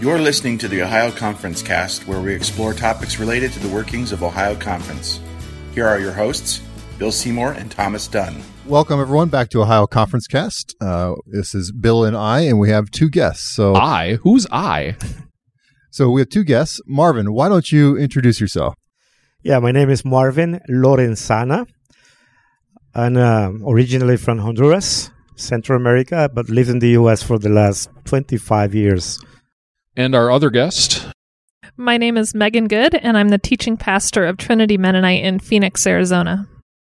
You're listening to the Ohio Conference Cast, where we explore topics related to the workings of Ohio Conference. Here are your hosts, Bill Seymour and Thomas Dunn. Welcome everyone back to Ohio Conference Cast. Uh, this is Bill and I, and we have two guests. So, I? Who's I? so we have two guests. Marvin, why don't you introduce yourself? Yeah, my name is Marvin Lorenzana, and um, originally from Honduras, Central America, but lived in the U.S. for the last 25 years. And our other guest? My name is Meghan Good, and I'm the teaching pastor of Trinity Mennonite in Phoenix, Arizona.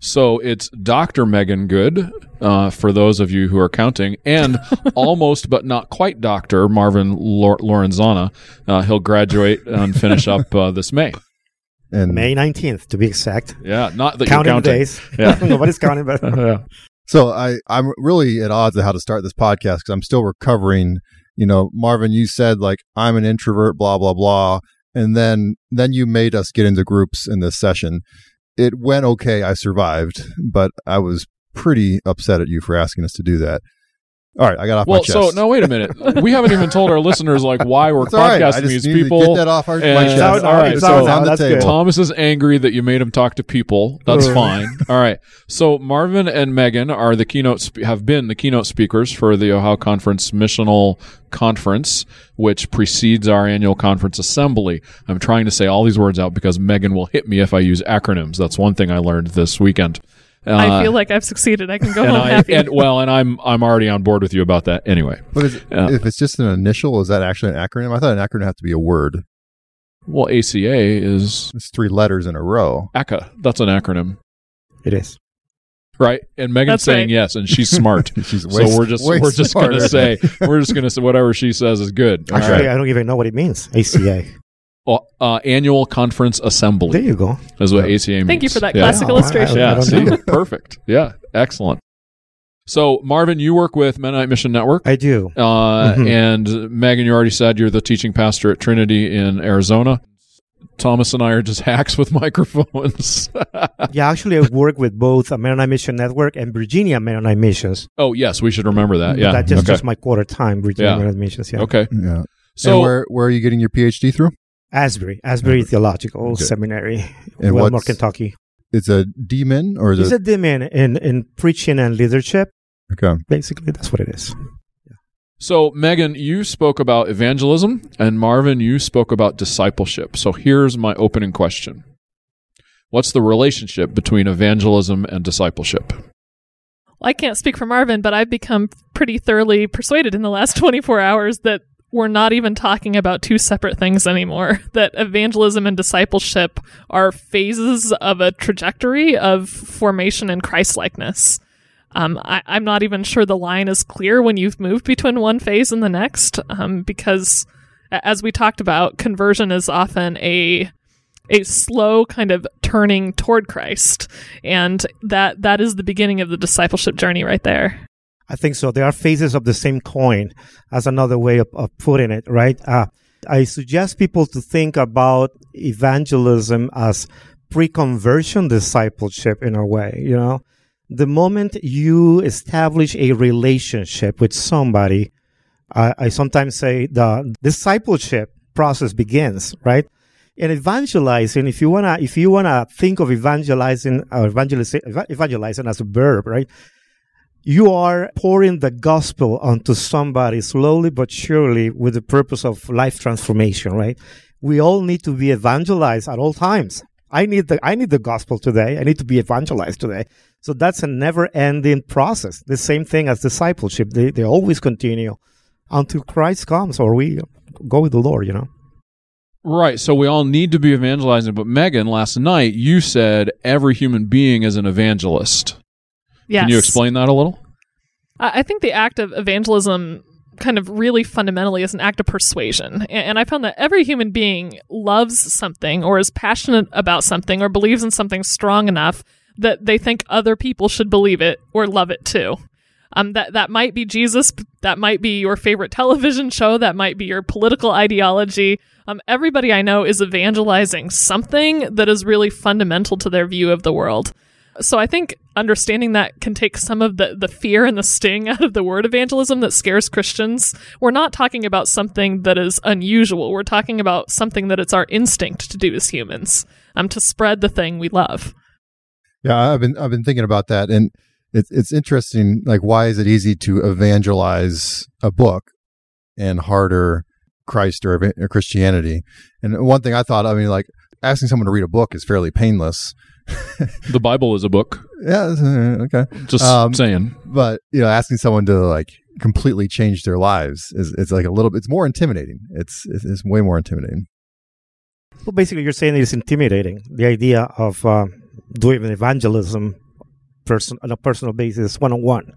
So it's Dr. Meghan Good, uh, for those of you who are counting, and almost but not quite Dr. Marvin Lor- Lorenzana. Uh, he'll graduate and finish up uh, this May. And May 19th, to be exact. Yeah, not that counting counting. days. Yeah. Nobody's counting, but yeah. so I, I'm really at odds of how to start this podcast because I'm still recovering. You know, Marvin, you said like I'm an introvert, blah blah blah, and then then you made us get into groups in this session. It went okay. I survived, but I was pretty upset at you for asking us to do that. All right, I got off Well, my chest. so no, wait a minute. We haven't even told our listeners like why we're It's all right. I podcasting just these needed to people. get that off our, my and- chest. It's out now. all right, It's so out it's now. on the That's table. good. Thomas is angry that you made him talk to people. That's fine. All right. So Marvin and Meghan are the keynote sp- have been the keynote speakers for the Ohio Conference Missional Conference, which precedes our annual conference assembly. I'm trying to say all these words out because Meghan will hit me if I use acronyms. That's one thing I learned this weekend. I Uh, feel like I've succeeded. I can go and home I, happy. and well, and I'm I'm already on board with you about that. Anyway, What is it? Yeah. If it's just an initial, is that actually an acronym? I thought an acronym had to be a word. well, ACA is It's three letters in a row. ACA. That's an acronym, it is. right? And Meghan's That's saying right. yes, and she's smart. She's so we're just way we're just smarter. gonna say we're just gonna say whatever she says is good. Actually, right. I don't even know what it means. ACA. Well, uh, annual conference assembly. there you go. is what ACA means. Thank you for that Yeah. classic Yeah. illustration. I Yeah, don't see, perfect. Yeah, excellent. So, Marvin, you work with Mennonite Mission Network, I do. uh, Mhm. and Meghan, you already said you're the teaching pastor at Trinity in Arizona. Thomas and I are just hacks with microphones. Yeah, actually, I work with both a Mennonite Mission Network and Virginia Mennonite Missions. oh, yes, we should remember that. Yeah, That's just, okay. just my quarter time, Virginia Yeah. Mennonite Missions. Yeah. okay. Yeah. So, and where where are you getting your PhD through? Asbury, Asbury Theological Okay. Seminary, And Wilmore, Kentucky. It's a DMin or is It's it? a DMin in, in preaching and leadership. okay. Basically, that's what it is. So, Meghan, you spoke about evangelism, and Marvin, you spoke about discipleship. So, here's my opening question What's the relationship between evangelism and discipleship? I can't speak for Marvin, but I've become pretty thoroughly persuaded in the last 24 hours that we're not even talking about two separate things anymore. That evangelism and discipleship are phases of a trajectory of formation and Christlikeness. Um, I, I'm not even sure the line is clear when you've moved between one phase and the next, um, because as we talked about, conversion is often a a slow kind of turning toward Christ, and that that is the beginning of the discipleship journey right there. I think so. There are phases of the same coin, as another way of, of putting it, right? Uh, I suggest people to think about evangelism as pre-conversion discipleship in a way, you know? The moment you establish a relationship with somebody, I I sometimes say the discipleship process begins, right? And evangelizing, if you wanna, if you wanna think of evangelizing or evangelizing, evangelizing as a verb, right? You are pouring the gospel onto somebody slowly but surely with the purpose of life transformation, right? We all need to be evangelized at all times. I need the I need the gospel today. I need to be evangelized today. So that's a never ending process. The same thing as discipleship. They they always continue until Christ comes or we go with the Lord, you know. Right. So, we all need to be evangelizing. But, Meghan, last night you said every human being is an evangelist. Yes. Can you explain that a little? I think the act of evangelism kind of really fundamentally is an act of persuasion. And I found that every human being loves something or is passionate about something or believes in something strong enough that they think other people should believe it or love it too. Um, that that might be Jesus. That might be your favorite television show. That might be your political ideology. Um, everybody I know is evangelizing something that is really fundamental to their view of the world. So I think understanding that can take some of the, the fear and the sting out of the word evangelism that scares Christians. We're not talking about something that is unusual. We're talking about something that it's our instinct to do as humans, um, to spread the thing we love. Yeah, I've been I've been thinking about that, and it's it's interesting. Like, why is it easy to evangelize a book and harder Christ or, or Christianity? And one thing I thought, I mean, like asking someone to read a book is fairly painless. the Bible is a book. Yeah, okay. Just um, saying. But you know, asking someone to like completely change their lives is it's like a little. It's more intimidating. It's it's, it's way more intimidating. Well, basically, you're saying it's intimidating. The idea of uh, doing evangelism person on a personal basis, one on one,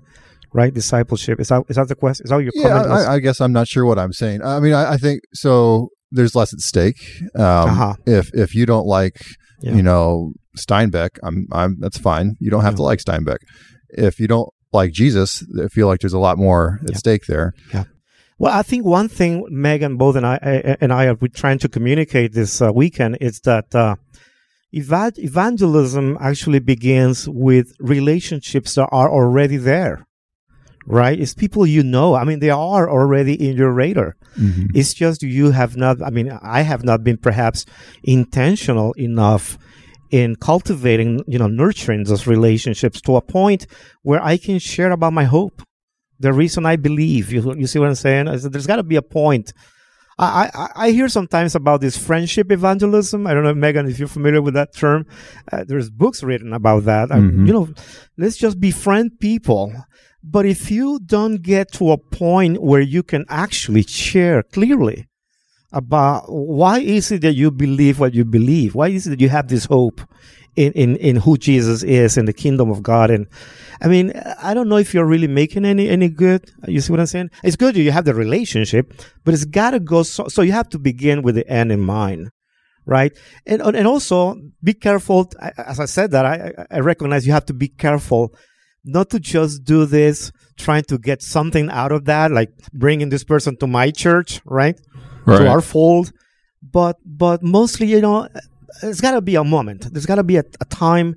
right? Discipleship is that is that the question? Is that your yeah, comment? I, I, guess I'm not sure what I'm saying. I mean, I, I think so. There's less at stake. Um, uh-huh. If if you don't like, yeah. you know, Steinbeck, I'm I'm that's fine. You don't have yeah. to like Steinbeck. If you don't like Jesus, I feel like there's a lot more at yeah. stake there. Yeah. Well, I think one thing Meghan, both and I and I are trying to communicate this uh, weekend is that uh, evangelism actually begins with relationships that are already there right it's people you know i mean they are already in your radar mm-hmm. it's just you have not i mean i have not been perhaps intentional enough in cultivating you know nurturing those relationships to a point where i can share about my hope the reason i believe you, you see what i'm saying there's got to be a point I, I, I hear sometimes about this friendship evangelism. I don't know, Meghan, if you're familiar with that term. Uh, there's books written about that. Mm-hmm. you know, let's just befriend people. But if you don't get to a point where you can actually share clearly about why is it that you believe what you believe, why is it that you have this hope in, in, in who Jesus is in the kingdom of God, and I mean, I don't know if you're really making any any good. You see what I'm saying? It's good you have the relationship, but it's got to go. So, so you have to begin with the end in mind, right? And and also be careful. As I said that, I I recognize you have to be careful not to just do this trying to get something out of that, like bringing this person to my church, right? right. To our fold, but but mostly, you know, there's got to be a moment. There's got to be a, a time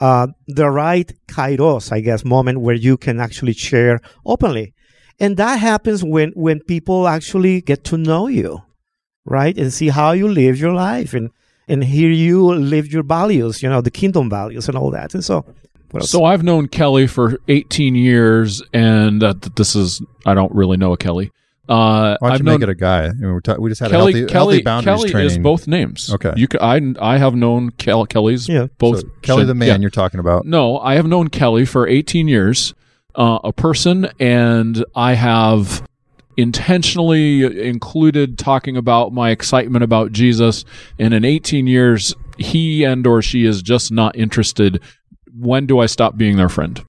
uh, the right kairos, I guess, moment where you can actually share openly. And that happens when, when people actually get to know you, right? And see how you live your life and, and hear you live your values, you know, the kingdom values and all that. And so, so I've known Kelly for 18 years, and uh, this is, I don't really know a Kelly. Uh, Why don't I've you known, make it a guy? I mean, ta- we just had Kelly, a healthy, Kelly, healthy boundaries Kelly training. is both names. Okay. You can, I I have known Kel, Kelly's yeah. both. So Kelly the man yeah. you're talking about. No, I have known Kelly for 18 years, uh, a person, and I have intentionally included talking about my excitement about Jesus. And in 18 years, he and or she is just not interested. When do I stop being their friend?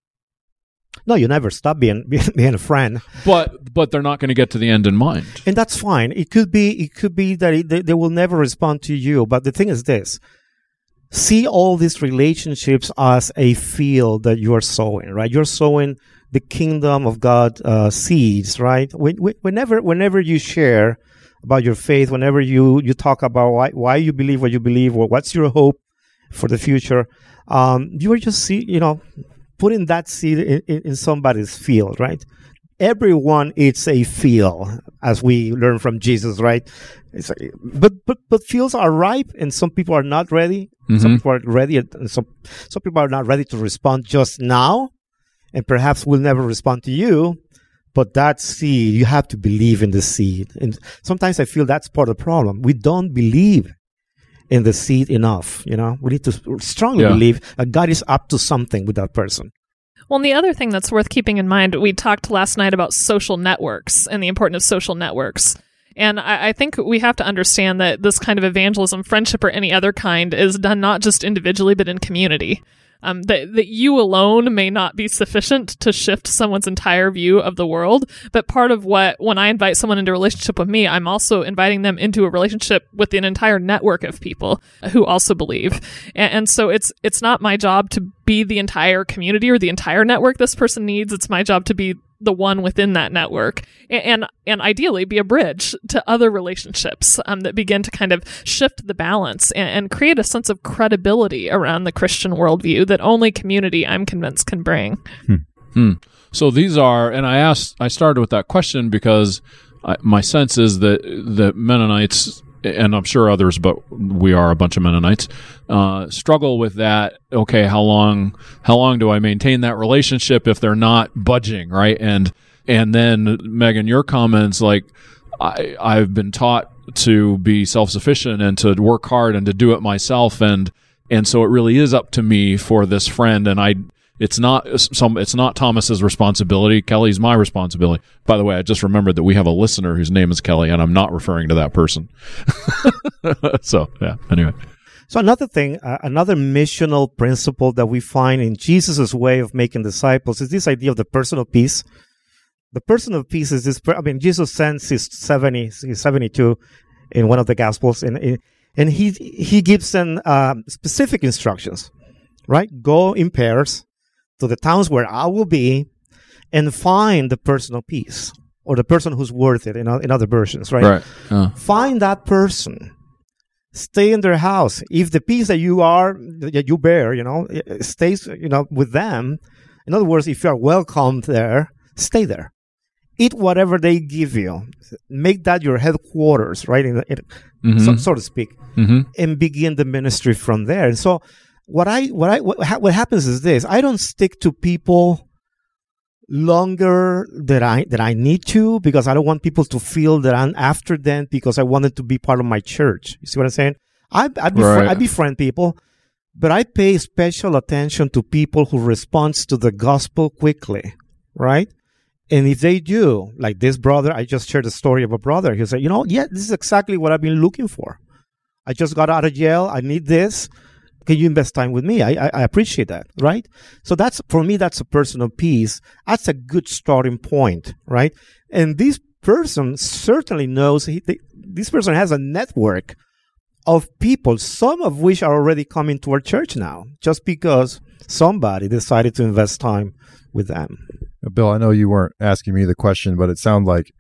No, you never stop being being a friend. But but they're not going to get to the end in mind, and that's fine. It could be it could be that it, they, they will never respond to you. But the thing is this: see all these relationships as a field that you are sowing. Right, you're sowing the kingdom of God uh, seeds. Right, whenever whenever you share about your faith, whenever you you talk about why why you believe what you believe or what's your hope for the future, um, you are just see you know putting that seed in, in, in somebody's field, right? Everyone eats a field, as we learn from Jesus, right? Like, but but but fields are ripe, and some people are not ready. Mm-hmm. Some people are ready, and some some people are not ready to respond just now, and perhaps will never respond to you. But that seed, you have to believe in the seed. And sometimes I feel that's part of the problem. We don't believe in the seed enough. You know, we need to strongly yeah. believe that God is up to something with that person. Well, and the other thing that's worth keeping in mind, we talked last night about social networks and the importance of social networks. And I, I, think we have to understand that this kind of evangelism, friendship, or any other kind is done not just individually, but in community um, that, that you alone may not be sufficient to shift someone's entire view of the world. But part of what, when I invite someone into a relationship with me, I'm also inviting them into a relationship with an entire network of people who also believe. And, and so it's, it's not my job to be the entire community or the entire network this person needs. It's my job to be the one within that network and and, and ideally be a bridge to other relationships um, that begin to kind of shift the balance and, and create a sense of credibility around the Christian worldview that only community, I'm convinced, can bring. Hmm. So these are, and I asked, I started with that question because I, my sense is that the Mennonites, and I'm sure others, but we are a bunch of Mennonites, uh, struggle with that. Okay, how long, how long do I maintain that relationship if they're not budging, right? And and then Meghan, your comments, like I, I've been taught to be self sufficient and to work hard and to do it myself, and and so it really is up to me for this friend, and I it's not some. It's not Thomas's responsibility. Kelly's my responsibility. By the way, I just remembered that we have a listener whose name is Kelly, and I'm not referring to that person. so yeah. Anyway. So another thing, uh, another missional principle that we find in Jesus' way of making disciples is this idea of the person of peace. The person of peace is this. I mean, Jesus sends his seventy, his seventy-two, in one of the Gospels, and and he he gives them um, specific instructions. Right, go in pairs to the towns where I will be and find the person of peace or the person who's worth it in, in other versions, right? Right. Uh. Find that person. Stay in their house. If the peace that you are, that you bear, you know, stays, you know, with them. In other words, if you are welcomed there, stay there. Eat whatever they give you. Make that your headquarters, right? In, in mm-hmm. so, so, to speak, mm-hmm. and begin the ministry from there. And so, what I what I what, ha- what happens is this: I don't stick to people longer than I that I need to because I don't want people to feel that I'm after them because I wanted to be part of my church. You see what I'm saying? I I befri- right. I befriend people, but I pay special attention to people who respond to the gospel quickly, right? And if they do, like this brother, I just shared a story of a brother. He said, "You know, yeah, this is exactly what I've been looking for. I just got out of jail. I need this." Can you invest time with me? I, I, I, appreciate that, right? So that's, for me, that's a person of peace. That's a good starting point, right? And this person certainly knows, he, they, this person has a network of people, some of which are already coming to our church now, just because somebody decided to invest time with them. Uh, Bill, I know you weren't asking me the question, but it sounds like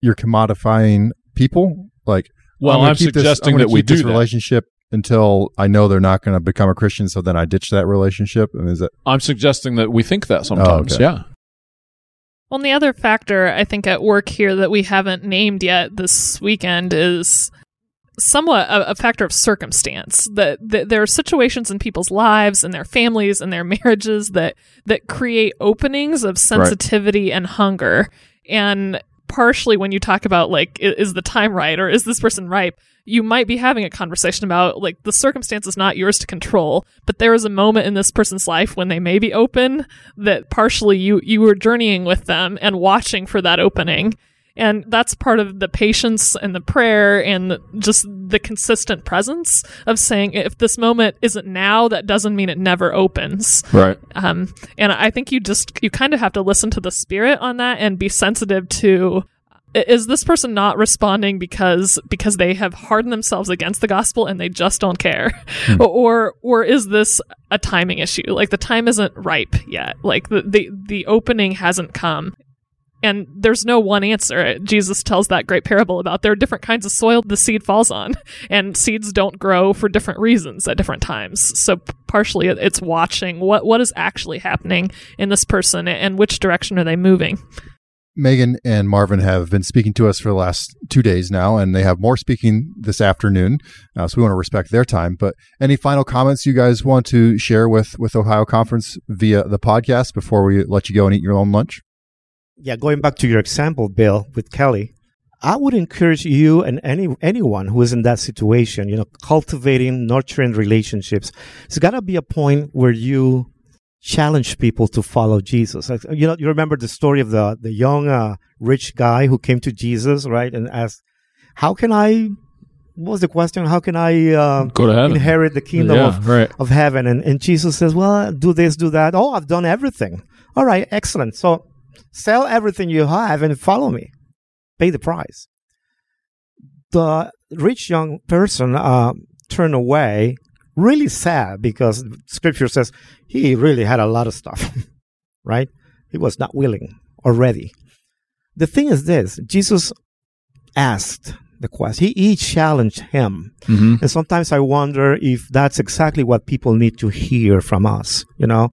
you're commodifying people. Like, well, I'm, I'm suggesting this, I'm that we do this that. relationship until I know they're not going to become a Christian. So then I ditch that relationship. And is it? I'm suggesting that we think that sometimes. Oh, okay. Yeah. Well, the other factor I think at work here that we haven't named yet this weekend is somewhat a, a factor of circumstance. That, that there are situations in people's lives and their families and their marriages that that create openings of sensitivity right. and hunger. And partially when you talk about like is the time right or is this person ripe you might be having a conversation about like the circumstance is not yours to control but there is a moment in this person's life when they may be open that partially you you were journeying with them and watching for that opening and that's part of the patience and the prayer and just the consistent presence of saying if this moment isn't now that doesn't mean it never opens. Right. Um and i think you just you kind of have to listen to the spirit on that and be sensitive to is this person not responding because because they have hardened themselves against the gospel and they just don't care? Hmm. or or is this a timing issue? Like the time isn't ripe yet. Like the the, the opening hasn't come and there's no one answer. Jesus tells that great parable about there are different kinds of soil the seed falls on, and seeds don't grow for different reasons at different times. So partially it's watching what what is actually happening in this person and which direction are they moving. Meghan and Marvin have been speaking to us for the last two days now, and they have more speaking this afternoon. Uh, so we want to respect their time. But any final comments you guys want to share with with Ohio Conference via the podcast before we let you go and eat your own lunch? Yeah, going back to your example, Bill, with Kelly, I would encourage you and any anyone who is in that situation, you know, cultivating, nurturing relationships. It's got to be a point where you challenge people to follow Jesus. You know, you remember the story of the the young uh, rich guy who came to Jesus, right, and asked, "How can I?" What was the question? How can I uh, go to heaven. inherit the kingdom yeah, of, right. of heaven? And, and Jesus says, "Well, do this, do that. Oh, I've done everything. All right, excellent. So sell everything you have and follow me. Pay the price." The rich young person uh, turned away really sad because scripture says he really had a lot of stuff, right? He was not willing already. The thing is this Jesus asked the question, he, he challenged him. Mm-hmm. And sometimes I wonder if that's exactly what people need to hear from us, you know?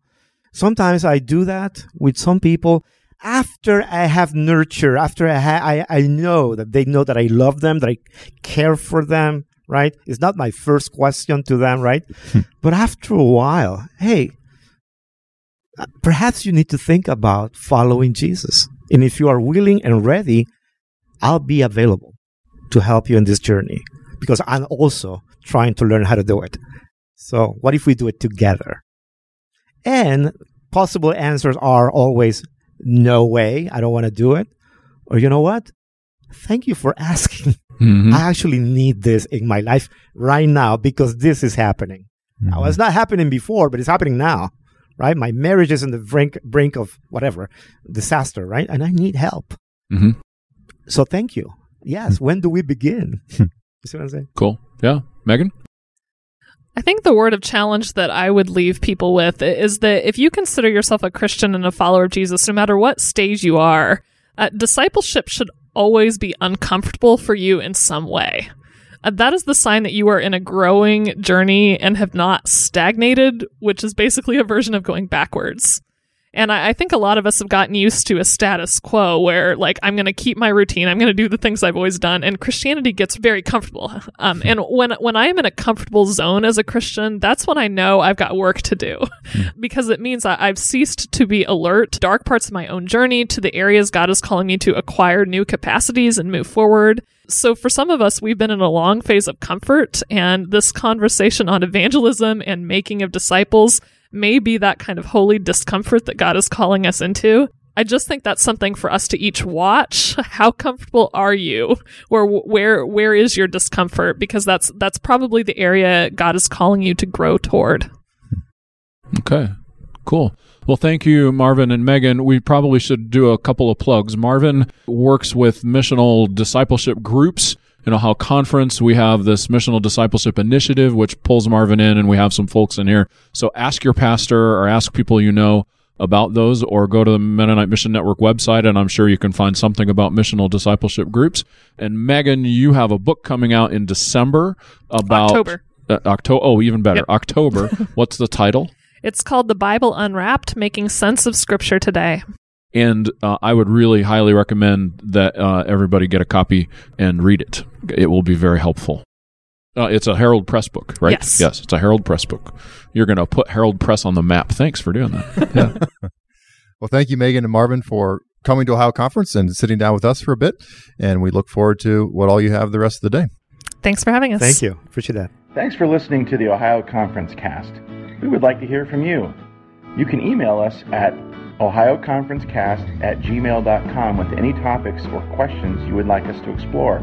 Sometimes I do that with some people after I have nurture, after I, ha- I, I know that they know that I love them, that I care for them, right? It's not my first question to them, right? but after a while, hey, uh, perhaps you need to think about following Jesus. And if you are willing and ready, I'll be available to help you in this journey because I'm also trying to learn how to do it. So, what if we do it together? And possible answers are always no way, I don't want to do it. Or you know what? Thank you for asking. Mm-hmm. I actually need this in my life right now because this is happening. Now, it's not happening before, but it's happening now, right? My marriage is in the brink, brink of whatever disaster, right? And I need help. Mm-hmm. So thank you. Yes. when do we begin? you see what I'm saying? Cool. Yeah. Meghan? I think the word of challenge that I would leave people with is that if you consider yourself a Christian and a follower of Jesus, no matter what stage you are, uh, discipleship should always be uncomfortable for you in some way. Uh, that is the sign that you are in a growing journey and have not stagnated, which is basically a version of going backwards. And I, I think a lot of us have gotten used to a status quo where, like, I'm going to keep my routine. I'm going to do the things I've always done. And Christianity gets very comfortable. Um, and when when I am in a comfortable zone as a Christian, that's when I know I've got work to do, because it means I, I've ceased to be alert to dark parts of my own journey, to the areas God is calling me to acquire new capacities and move forward. So for some of us, we've been in a long phase of comfort, and this conversation on evangelism and making of disciples may be that kind of holy discomfort that God is calling us into. I just think that's something for us to each watch. How comfortable are you? Or where where is your discomfort? Because that's that's probably the area God is calling you to grow toward. Okay. Cool. Well, thank you, Marvin and Meghan. We probably should do a couple of plugs. Marvin works with missional discipleship groups. In Ohio Conference, we have this missional discipleship initiative, which pulls Marvin in, and we have some folks in here. So ask your pastor or ask people you know about those, or go to the Mennonite Mission Network website, and I'm sure you can find something about missional discipleship groups. And Meghan, you have a book coming out in December about October. Uh, October. Oh, even better, Yep. October. What's the title? It's called The Bible Unwrapped Making Sense of Scripture Today. And uh, I would really highly recommend that uh, everybody get a copy and read it. It will be very helpful. Uh, it's a Herald Press book, right? Yes. Yes, it's a Herald Press book. You're going to put Herald Press on the map. Thanks for doing that. Yeah. Well, thank you, Meghan and Marvin, for coming to Ohio Conference and sitting down with us for a bit. And we look forward to what all you have the rest of the day. Thanks for having us. Thank you. Appreciate that. Thanks for listening to the Ohio Conference Cast. We would like to hear from you. You can email us at ohioconferencecast at gmail.com with any topics or questions you would like us to explore.